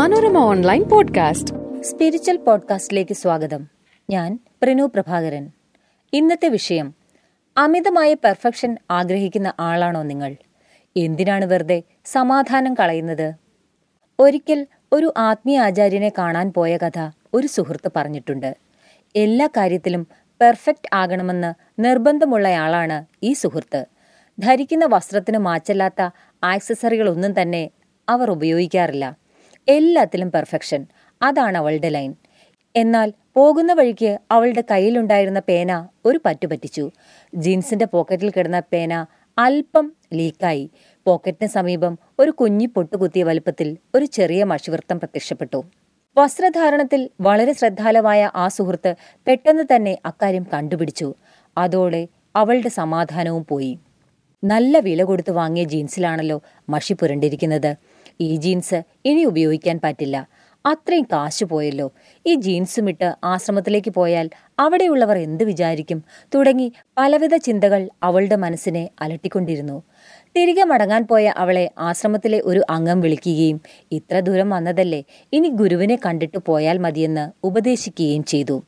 Manorama online podcast. Spiritual പോഡ്കാസ്റ്റിലേക്ക് സ്വാഗതം. ഞാൻ പ്രനു പ്രഭാകരൻ. ഇന്നത്തെ വിഷയം അമിതമായ പെർഫെക്ഷൻ ആഗ്രഹിക്കുന്ന ആളാണോ നിങ്ങൾ? എന്തിനാണ് വെറുതെ സമാധാനം കളയുന്നത്? ഒരിക്കൽ ഒരു ആത്മീയ ആചാര്യനെ കാണാൻ പോയ കഥ ഒരു സുഹൃത്ത് പറഞ്ഞിട്ടുണ്ട്. എല്ലാ കാര്യത്തിലും പെർഫെക്റ്റ് ആകണമെന്ന് നിർബന്ധമുള്ളയാളാണ് ഈ സുഹൃത്ത്. ധരിക്കുന്ന വസ്ത്രത്തിന് മാച്ചല്ലാത്ത ആക്സസറികളൊന്നും തന്നെ അവർ ഉപയോഗിക്കാറില്ല. എല്ലാത്തിലും പെർഫെക്ഷൻ. അതാണ് അവളുടെ ലൈൻ. എന്നാൽ പോകുന്ന വഴിക്ക് അവളുടെ കയ്യിലുണ്ടായിരുന്ന പേന ഒരു പറ്റുപറ്റിച്ചു ജീൻസിന്റെ പോക്കറ്റിൽ കിടന്ന പേന അല്പം ലീക്കായി. പോക്കറ്റിന് സമീപം ഒരു കുഞ്ഞി പൊട്ടുകുത്തിയ വലുപ്പത്തിൽ ഒരു ചെറിയ മഷിവൃത്തം പ്രത്യക്ഷപ്പെട്ടു. വസ്ത്രധാരണത്തിൽ വളരെ ശ്രദ്ധാലവായ ആ സുഹൃത്ത് പെട്ടെന്ന് തന്നെ അക്കാര്യം കണ്ടുപിടിച്ചു. അതോടെ അവളുടെ സമാധാനവും പോയി. നല്ല വില കൊടുത്ത് വാങ്ങിയ ജീൻസിലാണല്ലോ മഷി പുരണ്ടിരിക്കുന്നത്. ഈ ജീൻസ് ഇനി ഉപയോഗിക്കാൻ പറ്റില്ല. അത്രയും കാശ് പോയല്ലോ. ഈ ജീൻസും ഇട്ട് ആശ്രമത്തിലേക്ക് പോയാൽ അവിടെയുള്ളവർ എന്ത് വിചാരിക്കും? തുടങ്ങി പലവിധ ചിന്തകൾ അവളുടെ മനസ്സിനെ അലട്ടിക്കൊണ്ടിരുന്നു. തിരികെ മടങ്ങാൻ പോയ അവളെ ആശ്രമത്തിലെ ഒരു അംഗം വിളിക്കുകയും ഇത്ര ദൂരം വന്നതല്ലേ ഇനി ഗുരുവിനെ കണ്ടിട്ട് പോയാൽ മതിയെന്ന് ഉപദേശിക്കുകയും ചെയ്തു.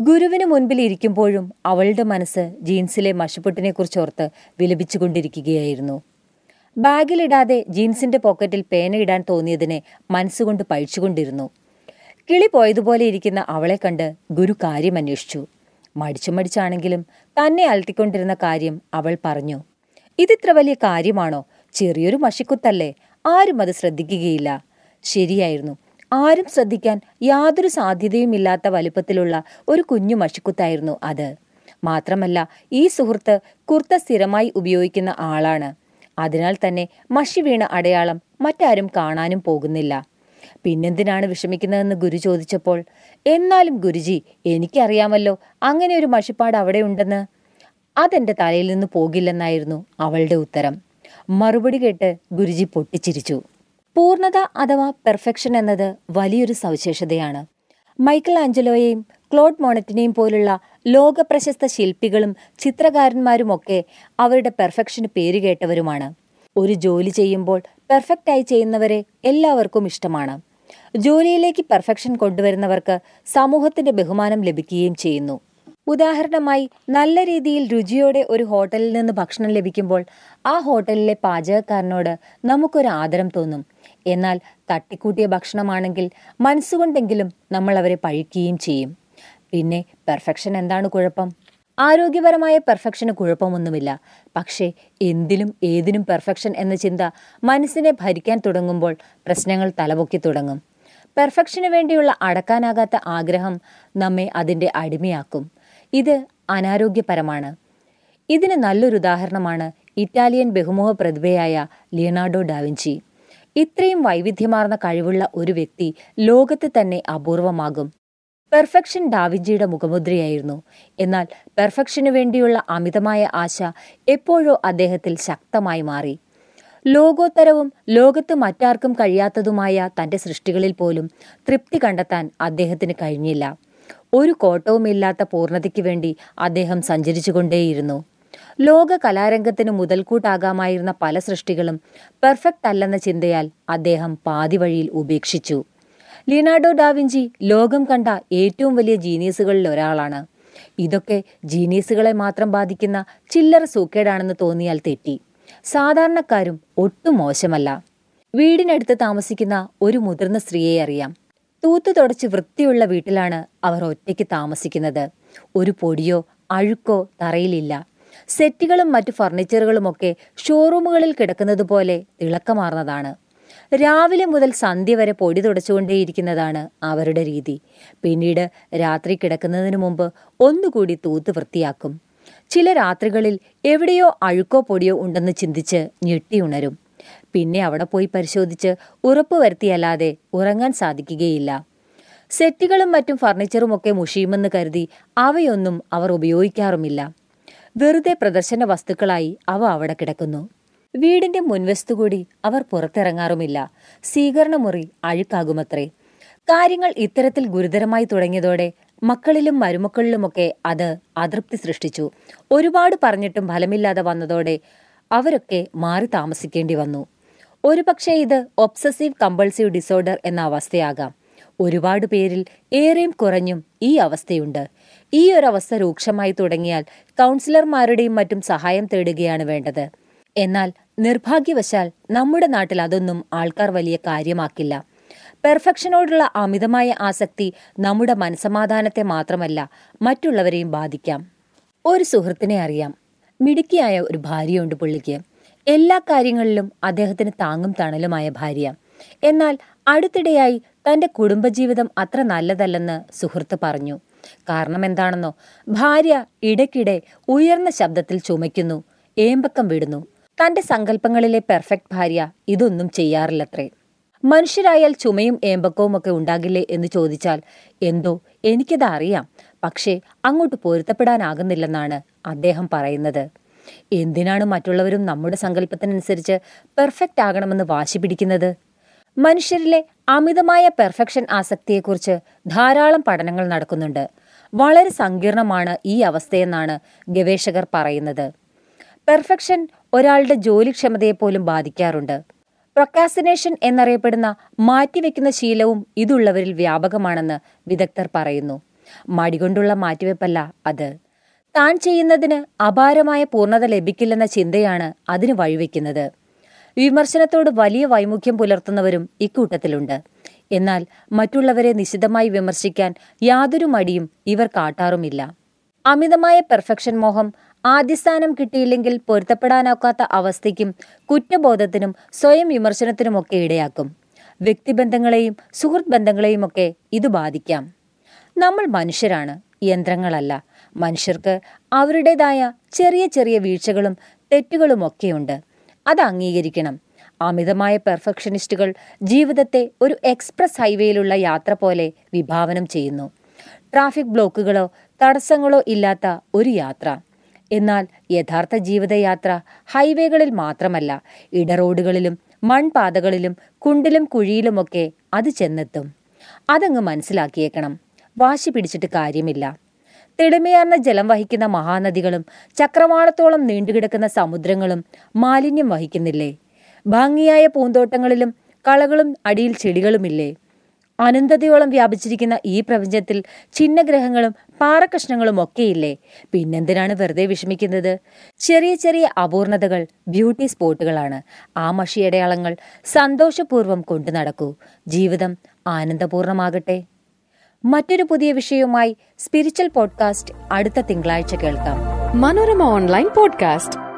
ഗുരുവിന് മുൻപിൽ ഇരിക്കുമ്പോഴും അവളുടെ മനസ്സ് ജീൻസിലെ മഷുപൊട്ടിനെക്കുറിച്ചോർത്ത് വിലപിച്ചുകൊണ്ടിരിക്കുകയായിരുന്നു. ബാഗിലിടാതെ ജീൻസിന്റെ പോക്കറ്റിൽ പേന ഇടാൻ തോന്നിയതിനെ മനസ്സുകൊണ്ട് പഴിച്ചുകൊണ്ടിരുന്നു. കിളി പോയതുപോലെ ഇരിക്കുന്ന അവളെ കണ്ട് ഗുരു കാര്യം അന്വേഷിച്ചു. മടിച്ചു മടിച്ചാണെങ്കിലും തന്നെ അലട്ടിക്കൊണ്ടിരുന്ന കാര്യം അവൾ പറഞ്ഞു. ഇതിത്ര വലിയ കാര്യമാണോ? ചെറിയൊരു മഷിക്കുത്തല്ലേ? ആരും അത് ശ്രദ്ധിക്കുകയില്ല. ശരിയായിരുന്നു. ആരും ശ്രദ്ധിക്കാൻ യാതൊരു സാധ്യതയുമില്ലാത്ത വലുപ്പത്തിലുള്ള ഒരു കുഞ്ഞു മഷിക്കുത്തായിരുന്നു അത്. മാത്രമല്ല ഈ സുഹൃത്ത് കുർത്ത സ്ഥിരമായി ഉപയോഗിക്കുന്ന ആളാണ്. അതിനാൽ തന്നെ മഷി വീണ അടയാളം മറ്റാരും കാണാനും പോകുന്നില്ല. പിന്നെന്തിനാണ് വിഷമിക്കുന്നതെന്ന് ഗുരു ചോദിച്ചപ്പോൾ എന്നാലും ഗുരുജി എനിക്കറിയാമല്ലോ അങ്ങനെ ഒരു മഷിപ്പാട് അവിടെ ഉണ്ടെന്ന്. അതെന്റെ തലയിൽ നിന്ന് പോകില്ലെന്നായിരുന്നു അവളുടെ ഉത്തരം. മറുപടി കേട്ട് ഗുരുജി പൊട്ടിച്ചിരിച്ചു. പൂർണത അഥവാ പെർഫെക്ഷൻ എന്നത് വലിയൊരു സവിശേഷതയാണ്. മൈക്കിൾ ആഞ്ചലോയെയും ക്ലോഡ് മോണറ്റിനെയും പോലുള്ള ലോകപ്രശസ്ത ശില്പികളും ചിത്രകാരന്മാരുമൊക്കെ അവരുടെ പെർഫെക്ഷന് പേരുകേട്ടവരുമാണ് ഒരു ജോലി ചെയ്യുമ്പോൾ പെർഫെക്റ്റായി ചെയ്യുന്നവരെ എല്ലാവർക്കും ഇഷ്ടമാണ്. ജോലിയിലേക്ക് പെർഫെക്ഷൻ കൊണ്ടുവരുന്നവർക്ക് സമൂഹത്തിന്റെ ബഹുമാനം ലഭിക്കുകയും ചെയ്യുന്നു. ഉദാഹരണമായി നല്ല രീതിയിൽ രുചിയോടെ ഒരു ഹോട്ടലിൽ നിന്ന് ഭക്ഷണം ലഭിക്കുമ്പോൾ ആ ഹോട്ടലിലെ പാചകക്കാരനോട് നമുക്കൊരു ആദരം തോന്നും. എന്നാൽ തട്ടിക്കൂട്ടിയ ഭക്ഷണമാണെങ്കിൽ മനസ്സുകൊണ്ടെങ്കിലും നമ്മൾ അവരെ പഴിക്കുകയും ചെയ്യും. പിന്നെ പെർഫെക്ഷൻ എന്താണ് കുഴപ്പം? ആരോഗ്യപരമായ പെർഫെക്ഷന് കുഴപ്പമൊന്നുമില്ല. പക്ഷേ എന്തിലും ഏതിനും പെർഫെക്ഷൻ എന്ന ചിന്ത മനസ്സിനെ ഭരിക്കാൻ തുടങ്ങുമ്പോൾ പ്രശ്നങ്ങൾ തലപൊക്കി തുടങ്ങും. പെർഫെക്ഷന് വേണ്ടിയുള്ള അടക്കാനാകാത്ത ആഗ്രഹം നമ്മെ അതിന്റെ അടിമയാക്കും. ഇത് അനാരോഗ്യപരമാണ്. ഇതിന് നല്ലൊരു ഉദാഹരണമാണ് ഇറ്റാലിയൻ ബഹുമുഖ പ്രതിഭയായ ലിയനാർഡോ ഡാവിഞ്ചി ഇത്രയും വൈവിധ്യമാർന്ന കഴിവുള്ള ഒരു വ്യക്തി ലോകത്ത് തന്നെ അപൂർവമാകും. പെർഫെക്ഷൻ ഡാവിഞ്ചിയുടെ മുഖമുദ്രയായിരുന്നു. എന്നാൽ പെർഫെക്ഷനു വേണ്ടിയുള്ള അമിതമായ ആശ എപ്പോഴോ അദ്ദേഹത്തിൽ ശക്തമായി മാറി. ലോകോത്തരവും ലോകത്ത് മറ്റാർക്കും കഴിയാത്തതുമായ തന്റെ സൃഷ്ടികളിൽ പോലും തൃപ്തി കണ്ടെത്താൻ അദ്ദേഹത്തിന് കഴിഞ്ഞില്ല. ഒരു കോട്ടവുമില്ലാത്ത പൂർണതയ്ക്ക് വേണ്ടി അദ്ദേഹം സഞ്ചരിച്ചുകൊണ്ടേയിരുന്നു. ലോക കലാരംഗത്തിന് മുതൽക്കൂട്ടാകാമായിരുന്ന പല സൃഷ്ടികളും പെർഫെക്റ്റ് അല്ലെന്ന ചിന്തയാൽ അദ്ദേഹം പാതിവഴിയിൽ ഉപേക്ഷിച്ചു. ലിയനാർഡോ ഡാവിഞ്ചി ലോകം കണ്ട ഏറ്റവും വലിയ ജീനിയസുകളിൽ ഒരാളാണ്. ഇതൊക്കെ ജീനിയസുകളെ മാത്രം ബാധിക്കുന്ന ചില്ലറ സൂക്കേടാണെന്ന് തോന്നിയാൽ തെറ്റി. സാധാരണക്കാരും ഒട്ടും മോശമല്ല. വീടിനടുത്ത് താമസിക്കുന്ന ഒരു മുതിർന്ന സ്ത്രീയെ അറിയാം. തൂത്തു തുടച്ച് വൃത്തിയുള്ള വീട്ടിലാണ് അവർ ഒറ്റയ്ക്ക് താമസിക്കുന്നത്. ഒരു പൊടിയോ അഴുക്കോ തറയിലില്ല. സെറ്റുകളും മറ്റു ഫർണിച്ചറുകളുമൊക്കെ ഷോറൂമുകളിൽ കിടക്കുന്നത് പോലെ തിളക്കമാർന്നതാണ്. രാവിലെ മുതൽ സന്ധ്യ വരെ പൊടി തുടച്ചുകൊണ്ടേയിരിക്കുന്നതാണ് അവരുടെ രീതി. പിന്നീട് രാത്രി കിടക്കുന്നതിനു മുമ്പ് ഒന്നുകൂടി തൂത്ത് വൃത്തിയാക്കും. ചില രാത്രികളിൽ എവിടെയോ അഴുക്കോ പൊടിയോ ഉണ്ടെന്ന് ചിന്തിച്ച് ഞെട്ടിയുണരും പിന്നെ അവിടെ പോയി പരിശോധിച്ച് ഉറപ്പുവരുത്തിയല്ലാതെ ഉറങ്ങാൻ സാധിക്കുകയില്ല. സെറ്റുകളും മറ്റും ഫർണിച്ചറും ഒക്കെ മുഷിയുമെന്ന് കരുതി അവയൊന്നും അവർ ഉപയോഗിക്കാറുമില്ല. വെറുതെ പ്രദർശന വസ്തുക്കളായി അവ അവിടെ കിടക്കുന്നു. വീടിന്റെ മുൻവശത്തുകൂടി അവർ പുറത്തിറങ്ങാറുമില്ല. സ്വീകരണമുറി അഴുക്കാകുമത്രേ. കാര്യങ്ങൾ ഇത്തരത്തിൽ ഗുരുതരമായി തുടങ്ങിയതോടെ മക്കളിലും മരുമക്കളിലുമൊക്കെ അത് അതൃപ്തി സൃഷ്ടിച്ചു. ഒരുപാട് പറഞ്ഞിട്ടും ഫലമില്ലാതെ വന്നതോടെ അവരൊക്കെ മാറി താമസിക്കേണ്ടി വന്നു. ഒരുപക്ഷെ ഇത് ഒബ്സസീവ് കമ്പൾസീവ് ഡിസോർഡർ എന്ന അവസ്ഥയാകാം. ഒരുപാട് പേരിൽ ഏറെയും കുറഞ്ഞും ഈ അവസ്ഥയുണ്ട്. ഈ ഒരു അവസ്ഥ രൂക്ഷമായി തുടങ്ങിയാൽ കൗൺസിലർമാരുടെയും മറ്റും സഹായം തേടുകയാണ് വേണ്ടത്. എന്നാൽ നിർഭാഗ്യവശാൽ നമ്മുടെ നാട്ടിൽ അതൊന്നും ആൾക്കാർ വലിയ കാര്യമാക്കില്ല. പെർഫെക്ഷനോടുള്ള അമിതമായ ആസക്തി നമ്മുടെ മനസമാധാനത്തെ മാത്രമല്ല മറ്റുള്ളവരെയും ബാധിക്കാം. ഒരു സുഹൃത്തിനെ അറിയാം. മിടുക്കിയായ ഒരു ഭാര്യയുണ്ട് പുള്ളിക്ക്. എല്ലാ കാര്യങ്ങളിലും അദ്ദേഹത്തിന് താങ്ങും തണലുമായ ഭാര്യ. എന്നാൽ അടുത്തിടെയായി തന്റെ കുടുംബജീവിതം അത്ര നല്ലതല്ലെന്ന് സുഹൃത്ത് പറഞ്ഞു. കാരണം എന്താണെന്നോ ഭാര്യ ഇടയ്ക്കിടെ ഉയർന്ന ശബ്ദത്തിൽ ചുമയ്ക്കുന്നു ഏമ്പക്കം വിടുന്നു. തന്റെ സങ്കല്പങ്ങളിലെ പെർഫെക്റ്റ് ഭാര്യ ഇതൊന്നും ചെയ്യാറില്ലത്രേ. മനുഷ്യരായാൽ ചുമയും ഏമ്പക്കവും ഒക്കെ ഉണ്ടാകില്ലേ എന്ന് ചോദിച്ചാൽ എന്തോ എനിക്കത് അറിയാം പക്ഷേ അങ്ങോട്ട് പൊരുത്തപ്പെടാനാകുന്നില്ലെന്നാണ് അദ്ദേഹം പറയുന്നത്. എന്തിനാണ് മറ്റുള്ളവരും നമ്മുടെ സങ്കല്പത്തിനനുസരിച്ച് പെർഫെക്റ്റ് ആകണമെന്ന് വാശി പിടിക്കുന്നത്? മനുഷ്യരിലെ അമിതമായ പെർഫെക്ഷൻ ആസക്തിയെക്കുറിച്ച് ധാരാളം പഠനങ്ങൾ നടക്കുന്നുണ്ട്. വളരെ സങ്കീർണമാണ് ഈ അവസ്ഥയെന്നാണ് ഗവേഷകർ പറയുന്നത്. പെർഫെക്ഷൻ ഒരാളുടെ ജോലിക്ഷമതയെ പോലും ബാധിക്കാറുണ്ട്. പ്രൊക്കാസിനേഷൻ എന്നറിയപ്പെടുന്ന മാറ്റിവെക്കുന്ന ശീലവും ഇതുള്ളവരിൽ വ്യാപകമാണെന്ന് വിദഗ്ധർ പറയുന്നു. മടികൊണ്ടുള്ള മാറ്റിവെപ്പല്ല അത്. താൻ ചെയ്യുന്നതിന് അപാരമായ പൂർണത ലഭിക്കില്ലെന്ന ചിന്തയാണ് അതിന് വഴിവെക്കുന്നത്. വിമർശനത്തോട് വലിയ വൈമുഖ്യം പുലർത്തുന്നവരും ഇക്കൂട്ടത്തിലുണ്ട്. എന്നാൽ മറ്റുള്ളവരെ നിശിതമായി വിമർശിക്കാൻ യാതൊരു മടിയും ഇവർ കാട്ടാറുമില്ല. അമിതമായ പെർഫെക്ഷൻ മോഹം ആദ്യസ്ഥാനം കിട്ടിയില്ലെങ്കിൽ പൊരുത്തപ്പെടാനാക്കാത്ത അവസ്ഥയ്ക്കും കുറ്റബോധത്തിനും സ്വയം വിമർശനത്തിനുമൊക്കെ ഇടയാക്കും. വ്യക്തിബന്ധങ്ങളെയും സുഹൃത്ത് ബന്ധങ്ങളെയുമൊക്കെ ഇത് ബാധിക്കാം. നമ്മൾ മനുഷ്യരാണ് യന്ത്രങ്ങളല്ല. മനുഷ്യർക്ക് അവരുടേതായ ചെറിയ ചെറിയ വീഴ്ചകളും തെറ്റുകളുമൊക്കെയുണ്ട് അത് അംഗീകരിക്കണം. അമിതമായ പെർഫെക്ഷനിസ്റ്റുകൾ ജീവിതത്തെ ഒരു എക്സ്പ്രസ് ഹൈവേയിലുള്ള യാത്ര പോലെ വിഭാവനം ചെയ്യുന്നു. ട്രാഫിക് ബ്ലോക്കുകളോ തടസ്സങ്ങളോ ഇല്ലാത്ത ഒരു യാത്ര. എന്നാൽ യഥാർത്ഥ ജീവിതയാത്ര ഹൈവേകളിൽ മാത്രമല്ല ഇടറോഡുകളിലും മൺപാതകളിലും കുണ്ടിലും കുഴിയിലുമൊക്കെ അത് ചെന്നെത്തും. അതങ്ങ് മനസ്സിലാക്കിയേക്കണം വാശി പിടിച്ചിട്ട് കാര്യമില്ല. തെളിമയാർന്ന ജലം വഹിക്കുന്ന മഹാനദികളും ചക്രവാളത്തോളം നീണ്ടുകിടക്കുന്ന സമുദ്രങ്ങളും മാലിന്യം വഹിക്കുന്നില്ലേ? ഭംഗിയായ പൂന്തോട്ടങ്ങളിലും കളകളും അടിയിൽ ചെടികളുമില്ലേ? അനന്തതയോളം വ്യാപിച്ചിരിക്കുന്ന ഈ പ്രപഞ്ചത്തിൽ ചിഹ്നഗ്രഹങ്ങളും പാറക്കഷ്ണങ്ങളും ഒക്കെയില്ലേ? പിന്നെന്തിനാണ് വെറുതെ വിഷമിക്കുന്നത്? ചെറിയ ചെറിയ അപൂർണതകൾ ബ്യൂട്ടി സ്പോട്ടുകളാണ് ആ മഷിയടയാളങ്ങൾ സന്തോഷപൂർവം കൊണ്ടു നടക്കൂ. ജീവിതം ആനന്ദപൂർണമാകട്ടെ. മറ്റൊരു പുതിയ വിഷയവുമായി സ്പിരിച്വൽ പോഡ്കാസ്റ്റ് അടുത്ത തിങ്കളാഴ്ച കേൾക്കാം. Manorama online podcast.